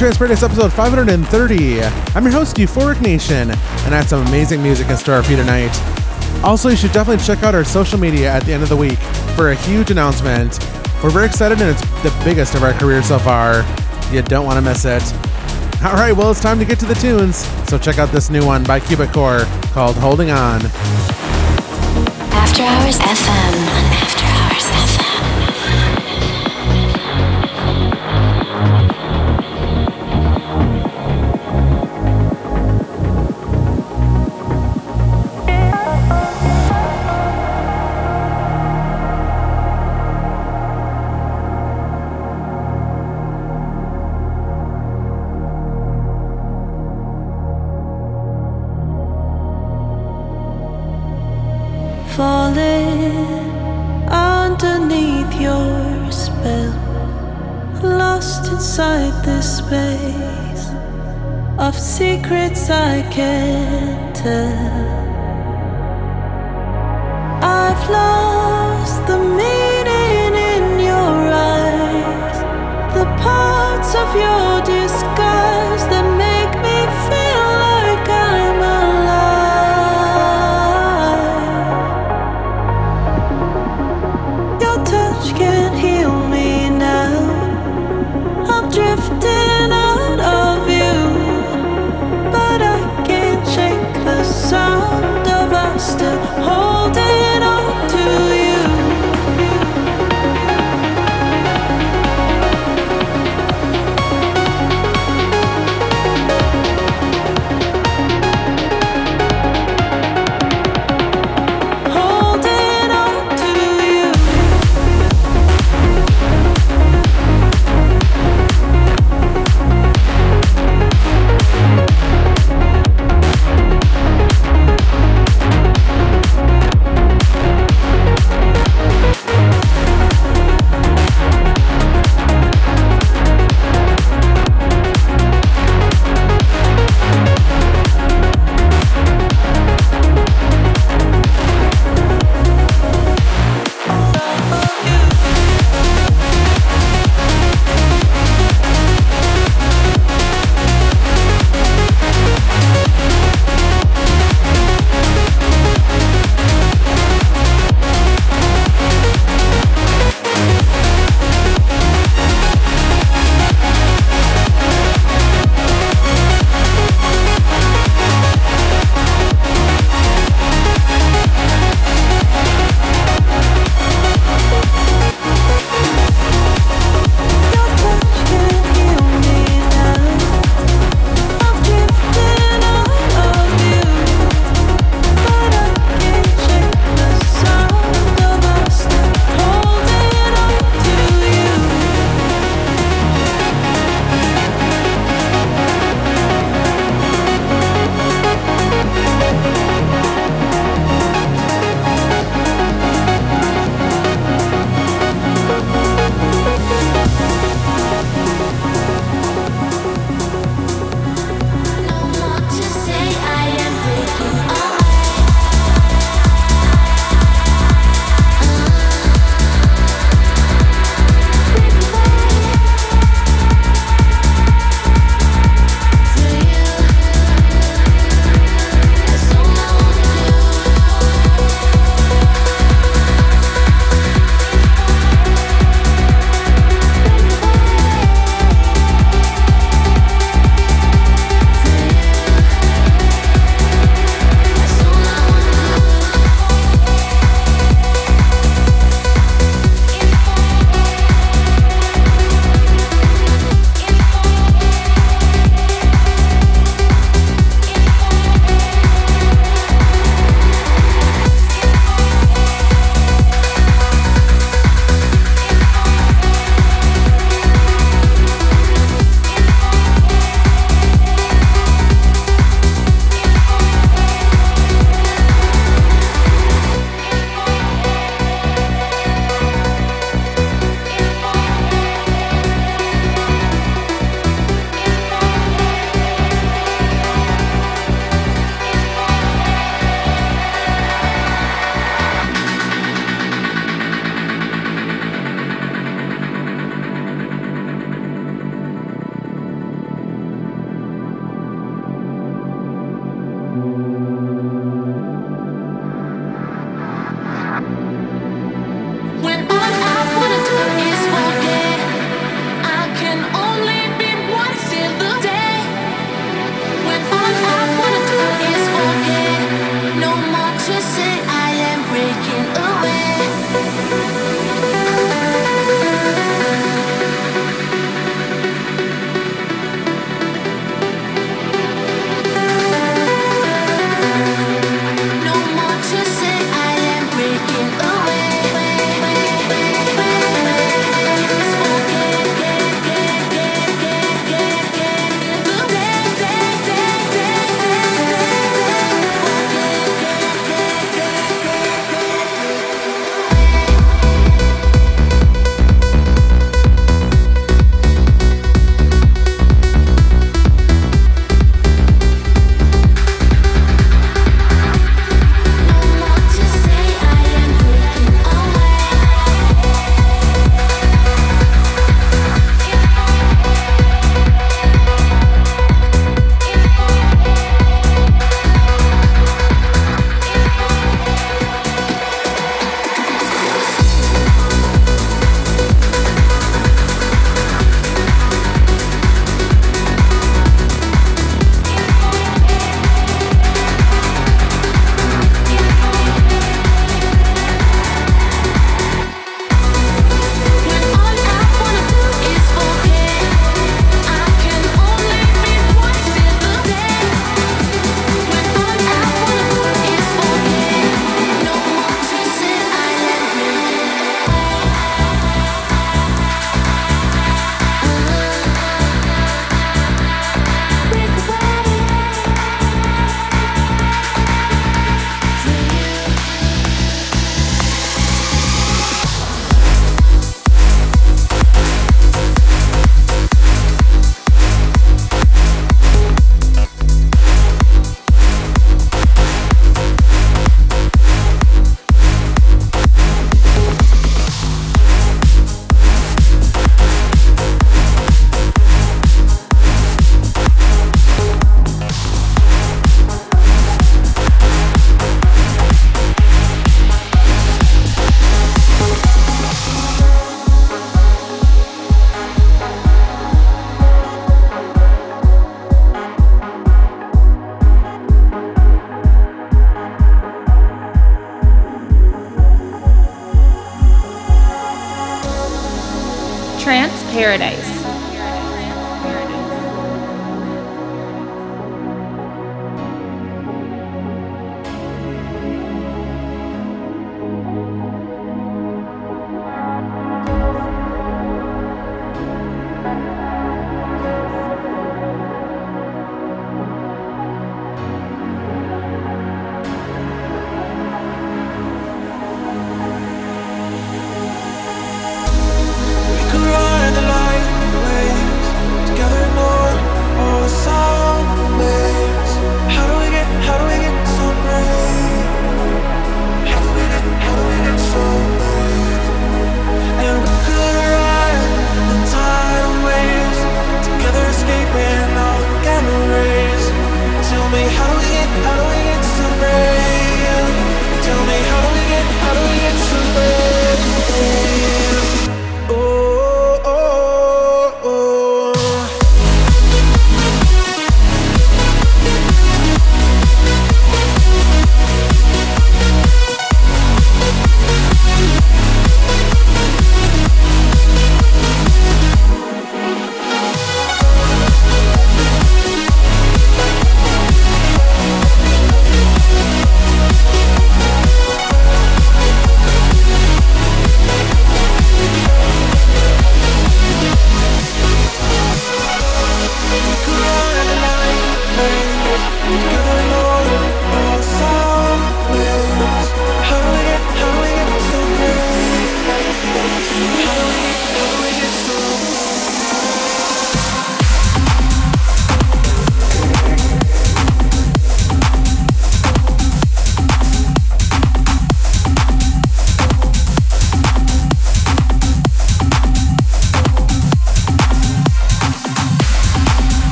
Trance Paradise episode 530. I'm your host, Euphoric Nation, and I have some amazing music in store for you tonight. Also, you should definitely check out our social media at the end of the week for a huge announcement. We're very excited, and it's the biggest of our career so far. You don't want to miss it. All right, well, it's time to get to the tunes, so check out this new one by Cubic Core called Holding On. After Hours FM of secrets I can't tell. I've lost the meaning in your eyes, the parts of your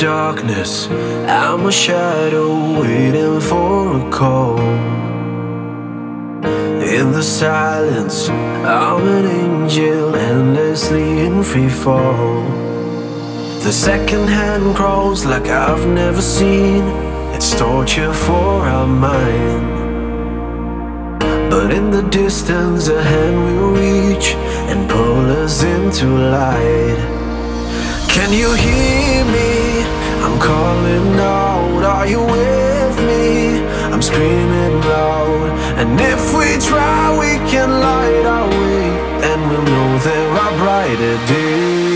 darkness. I'm a shadow waiting for a call. In the silence, I'm an angel endlessly in free fall. The second hand crawls like I've never seen. It's torture for our mind. But in the distance, a hand will reach and pull us into light. Can you hear me? calling out, are you with me? I'm screaming loud. And if we try, we can light our way, and we'll know there are brighter days.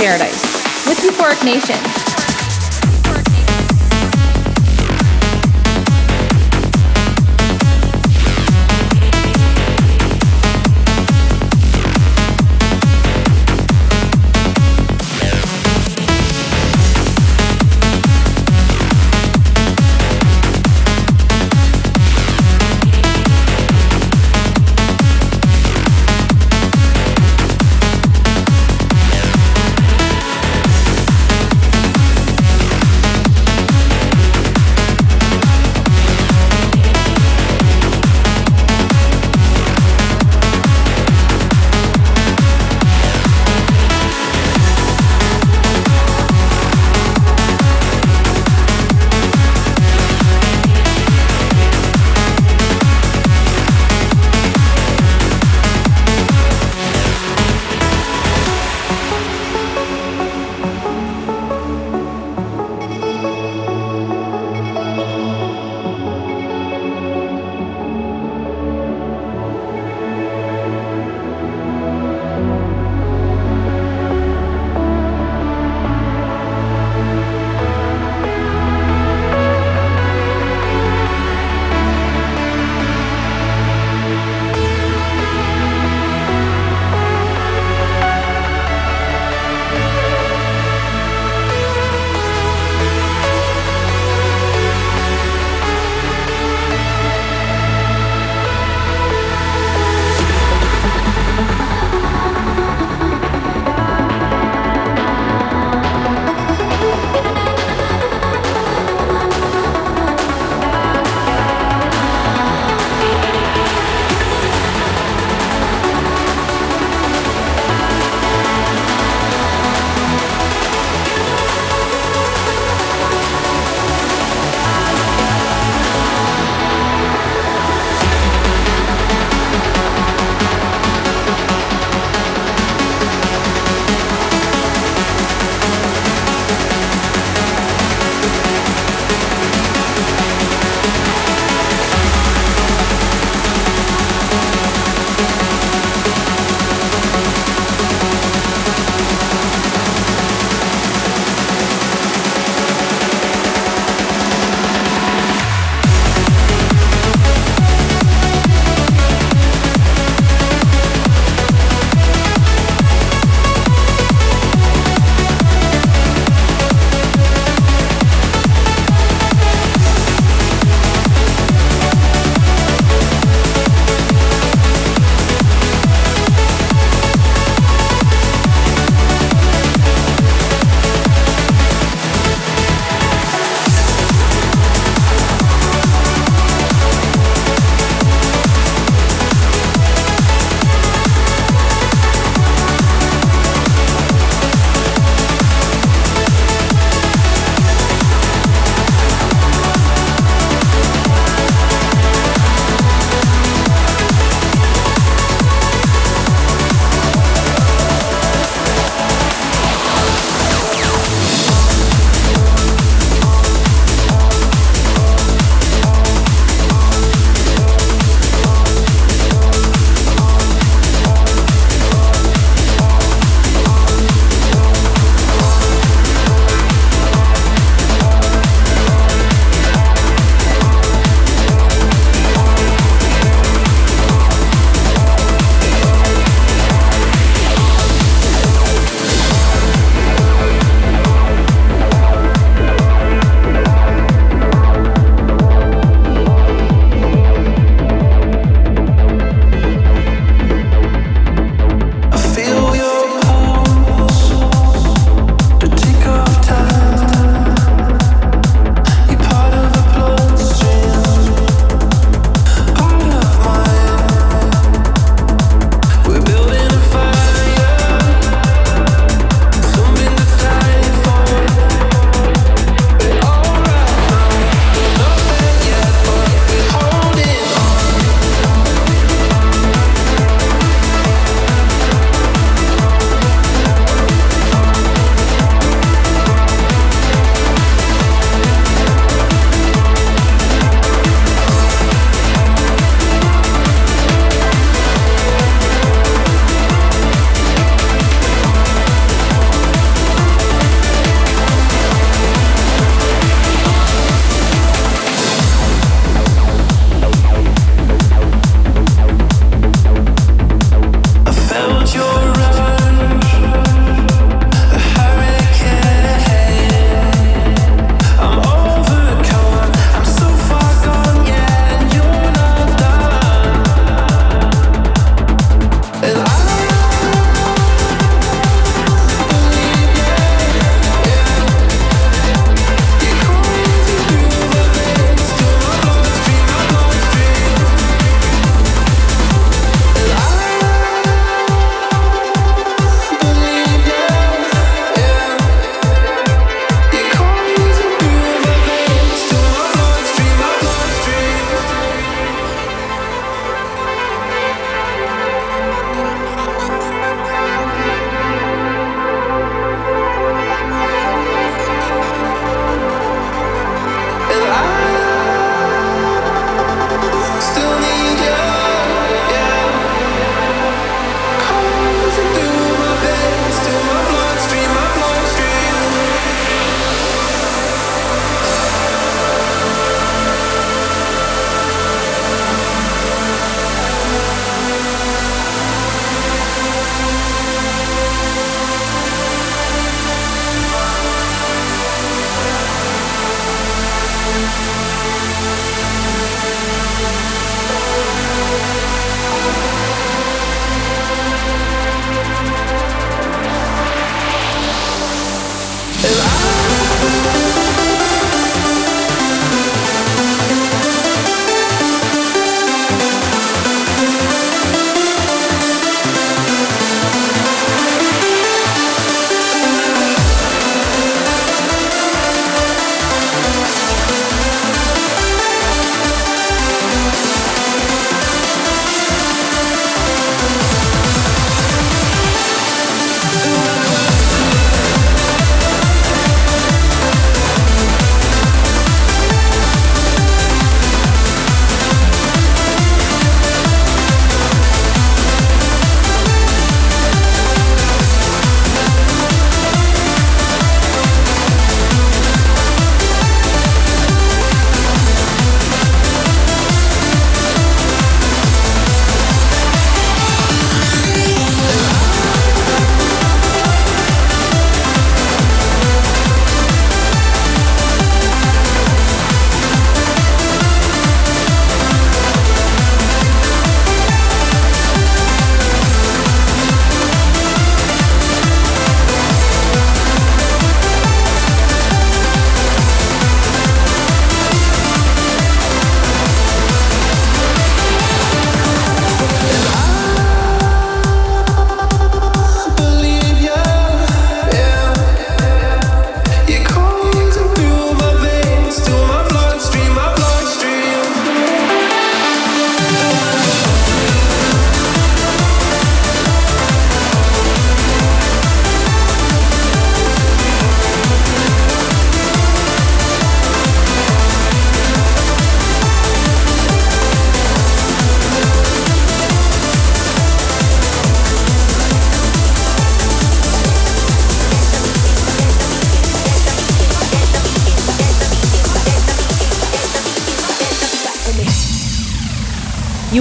Paradise with Euphoric Nation.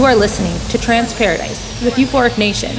Are listening to Trance Paradise with Euphoric Nation.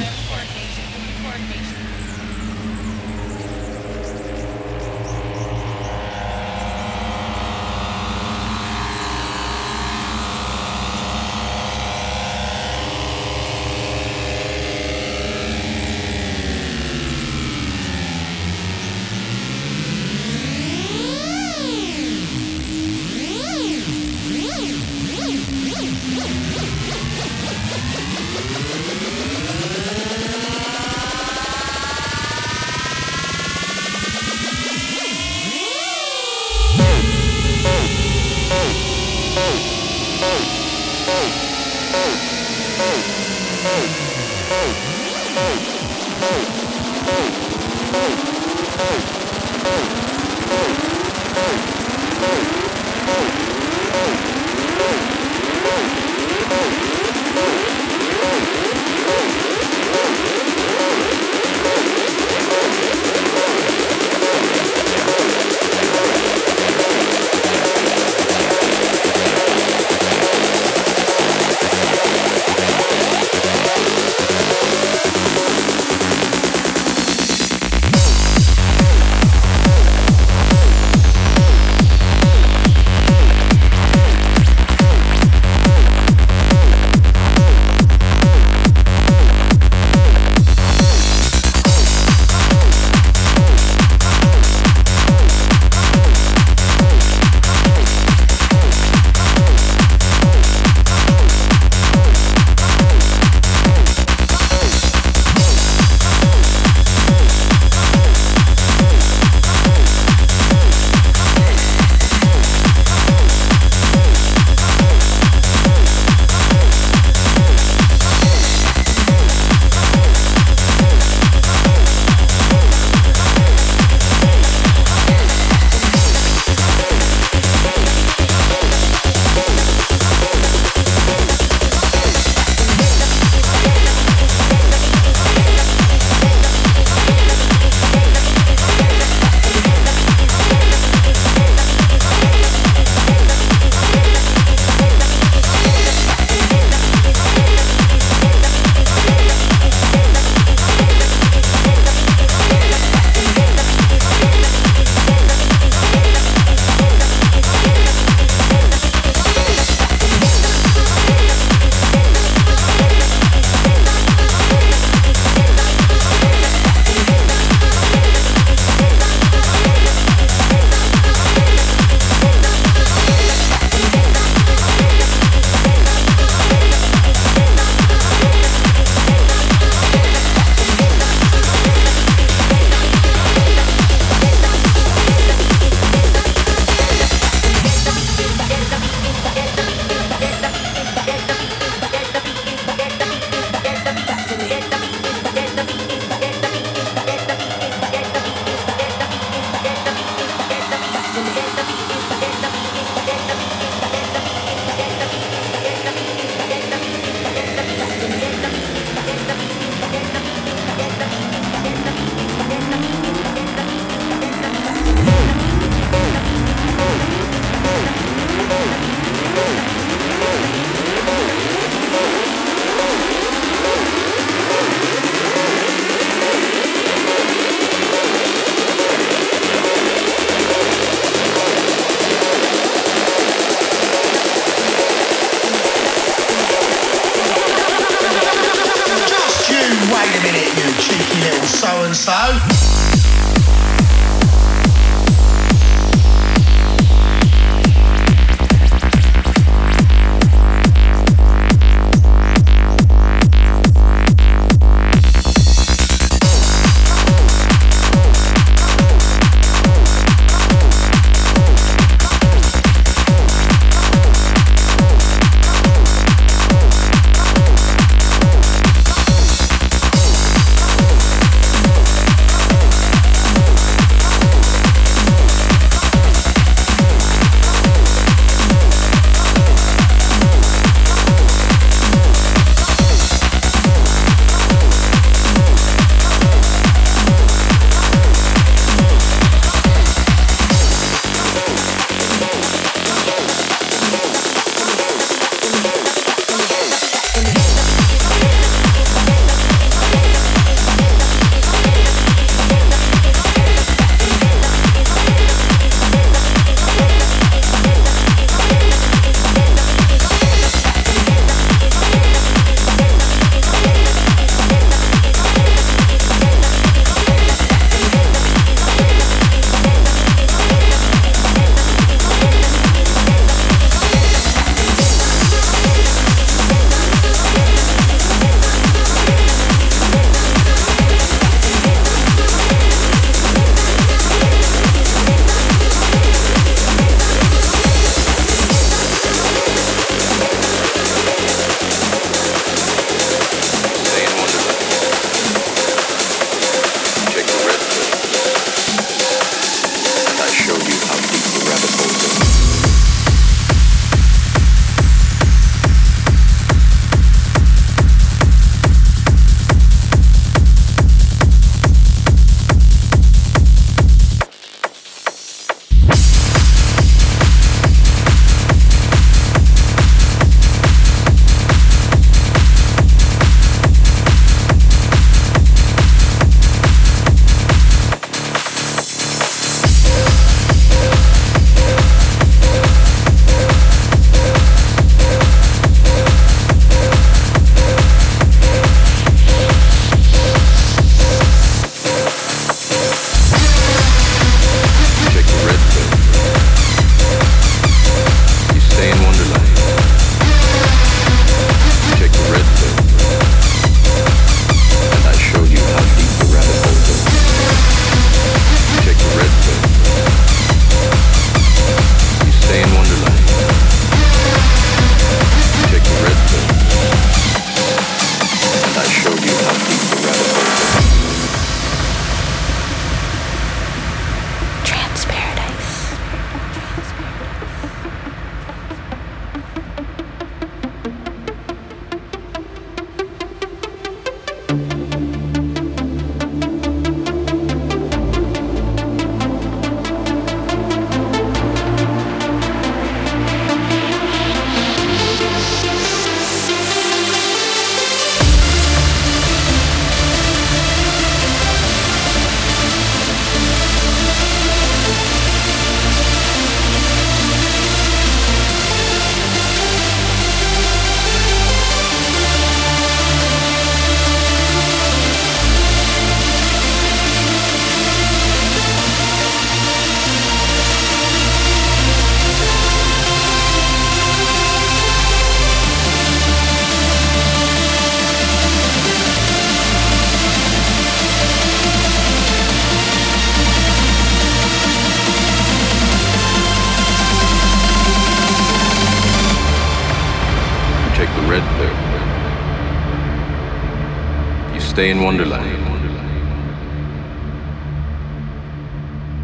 In Wonderland.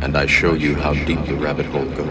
And I show you how deep the rabbit hole goes.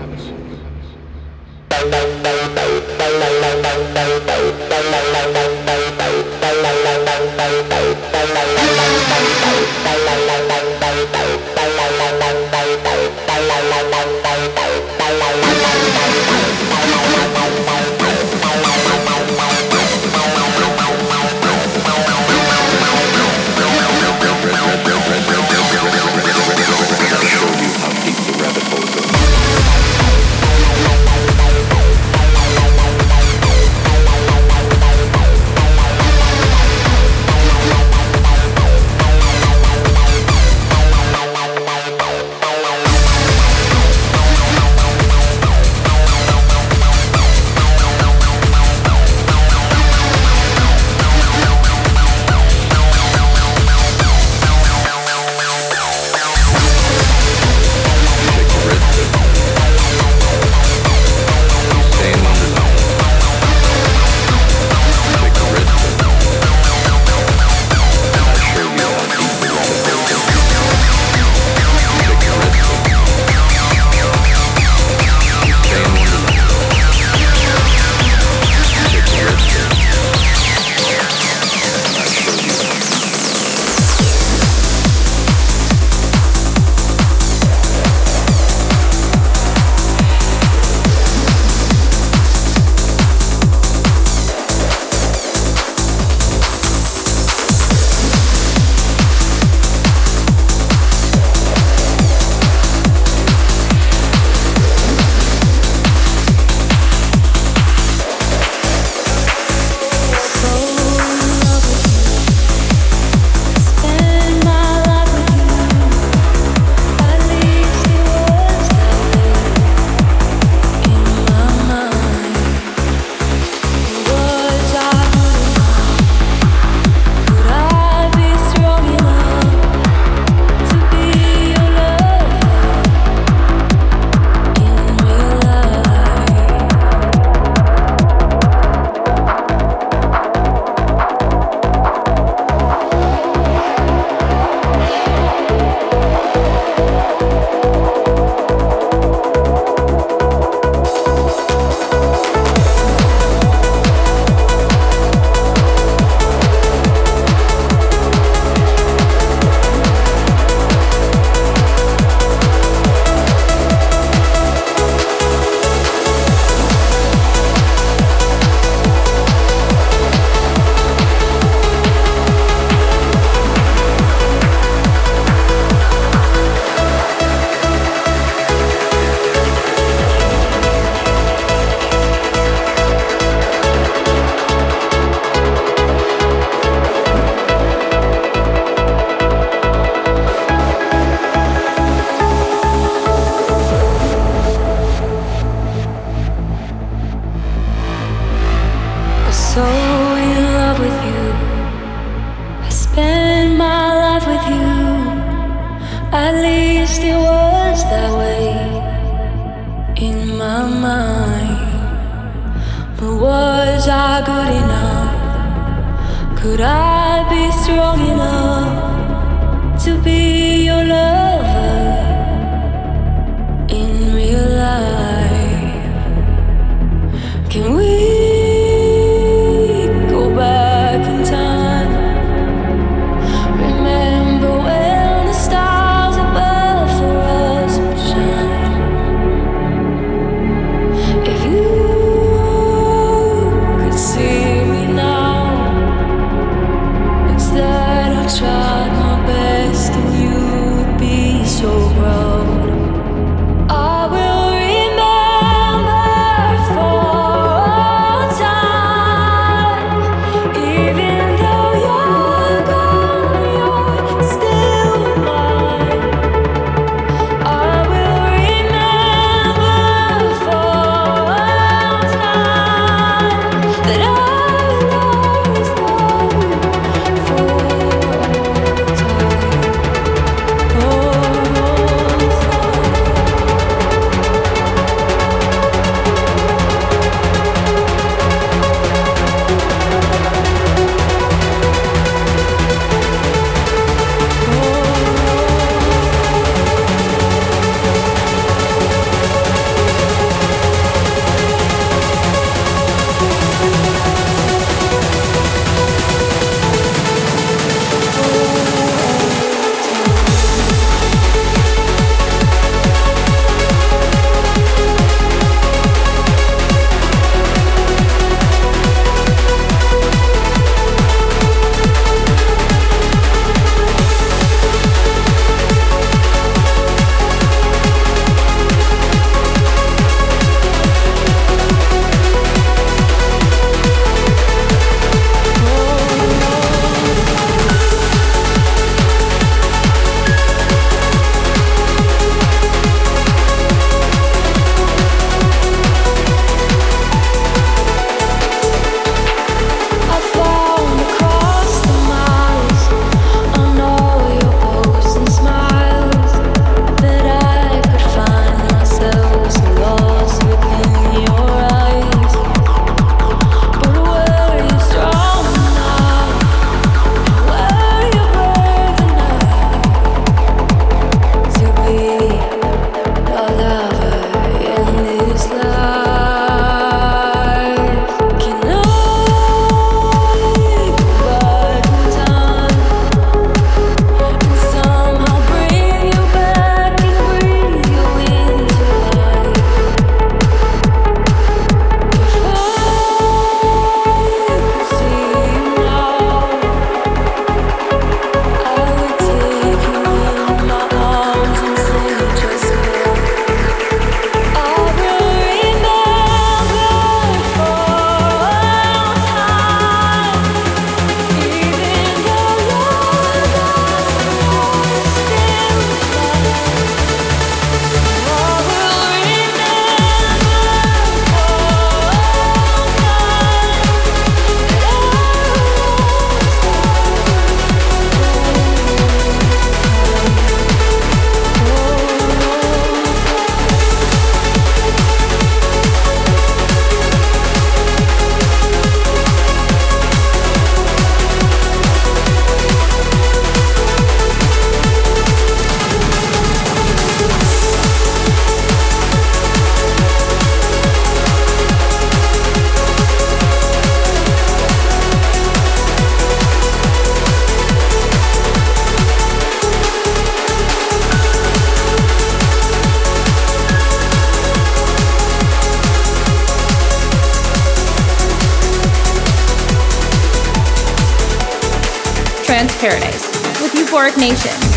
Paradise with Euphoric Nation.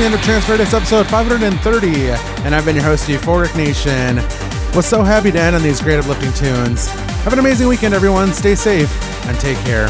The end of Trance Paradise episode 530, and I've been your host, Euphoric Nation. Was so happy to end on these great uplifting tunes. Have an amazing weekend, everyone. Stay safe and take care.